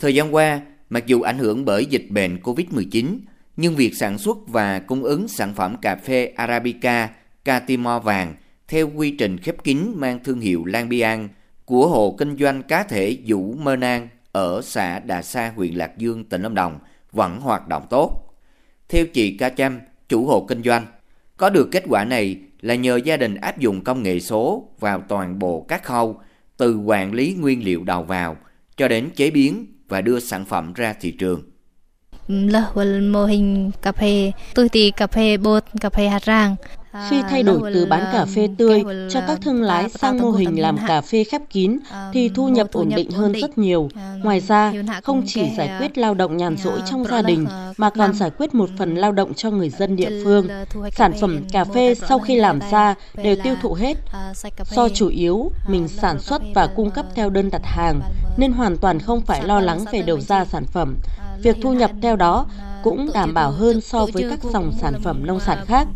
Thời gian qua, mặc dù ảnh hưởng bởi dịch bệnh COVID-19, nhưng việc sản xuất và cung ứng sản phẩm cà phê Arabica, Catimor vàng theo quy trình khép kín mang thương hiệu Lan Biang của hộ kinh doanh cá thể Vũ Mơ Nang ở xã Đà Sa, huyện Lạc Dương, tỉnh Lâm Đồng vẫn hoạt động tốt. Theo chị Ca Chăm, chủ hộ kinh doanh, có được kết quả này là nhờ gia đình áp dụng công nghệ số vào toàn bộ các khâu, từ quản lý nguyên liệu đầu vào cho đến chế biến và đưa sản phẩm ra thị trường. Ừ, là mô hình cà phê, tôi thì cà phê bột, cà phê hạt rang khi thay đổi từ bán cà phê tươi cho các thương lái sang mô hình làm cà phê khép kín thì thu nhập ổn định hơn rất nhiều. Ngoài ra, không chỉ giải quyết lao động nhàn rỗi trong gia đình mà còn giải quyết một phần lao động cho người dân địa phương. Sản phẩm cà phê sau khi làm ra đều tiêu thụ hết. Do chủ yếu mình sản xuất và cung cấp theo đơn đặt hàng nên hoàn toàn không phải lo lắng về đầu ra sản phẩm. Việc thu nhập theo đó cũng đảm bảo hơn so với các dòng sản phẩm nông sản khác.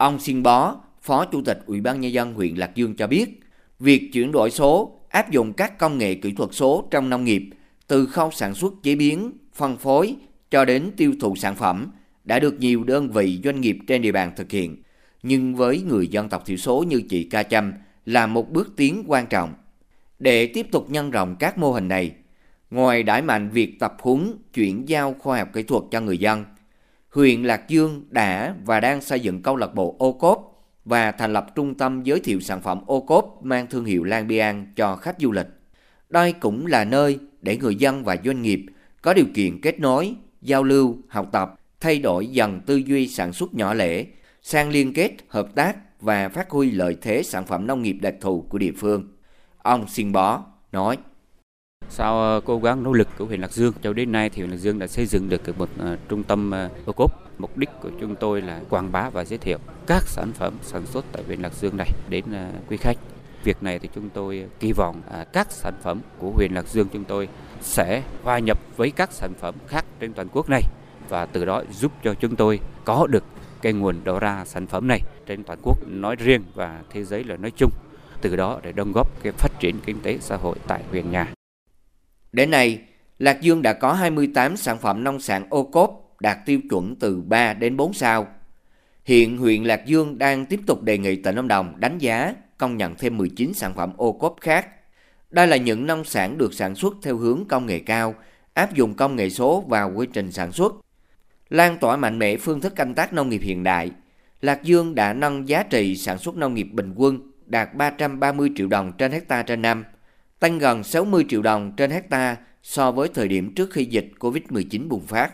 Ông Xin Bó, Phó Chủ tịch Ủy ban Nhân dân huyện Lạc Dương cho biết, việc chuyển đổi số, áp dụng các công nghệ kỹ thuật số trong nông nghiệp, từ khâu sản xuất chế biến, phân phối cho đến tiêu thụ sản phẩm, đã được nhiều đơn vị doanh nghiệp trên địa bàn thực hiện. Nhưng với người dân tộc thiểu số như chị Ca Châm là một bước tiến quan trọng. Để tiếp tục nhân rộng các mô hình này, ngoài đẩy mạnh việc tập huấn, chuyển giao khoa học kỹ thuật cho người dân – huyện Lạc Dương đã và đang xây dựng câu lạc bộ ô cốp và thành lập trung tâm giới thiệu sản phẩm ô cốp mang thương hiệu Lan Bian cho khách du lịch. Đây cũng là nơi để người dân và doanh nghiệp có điều kiện kết nối, giao lưu, học tập, thay đổi dần tư duy sản xuất nhỏ lẻ, sang liên kết, hợp tác và phát huy lợi thế sản phẩm nông nghiệp đặc thù của địa phương. Ông Xin Bó nói. Sau ờ, cố gắng nỗ lực của huyện Lạc Dương, cho đến nay thì huyện Lạc Dương đã xây dựng được một ờ, trung tâm ờ, ô cốp. Mục đích của chúng tôi là quảng bá và giới thiệu các sản phẩm sản xuất tại huyện Lạc Dương này đến quý khách. Việc này thì chúng tôi kỳ vọng các sản phẩm của huyện Lạc Dương chúng tôi sẽ hòa nhập với các sản phẩm khác trên toàn quốc này và từ đó giúp cho chúng tôi có được cái nguồn đầu ra sản phẩm này trên toàn quốc nói riêng và thế giới là nói chung từ đó để đóng góp cái phát triển kinh tế xã hội tại huyện nhà. Đến nay, Lạc Dương đã có 28 sản phẩm nông sản ô cốp đạt tiêu chuẩn từ 3 đến 4 sao. Hiện huyện Lạc Dương đang tiếp tục đề nghị tỉnh Lâm Đồng đánh giá công nhận thêm 19 sản phẩm ô cốp khác. Đây là những nông sản được sản xuất theo hướng công nghệ cao, áp dụng công nghệ số vào quy trình sản xuất. Lan tỏa mạnh mẽ phương thức canh tác nông nghiệp hiện đại, Lạc Dương đã nâng giá trị sản xuất nông nghiệp bình quân đạt 330 triệu đồng trên hecta trên năm – tăng gần 60 triệu đồng trên hecta so với thời điểm trước khi dịch COVID-19 bùng phát.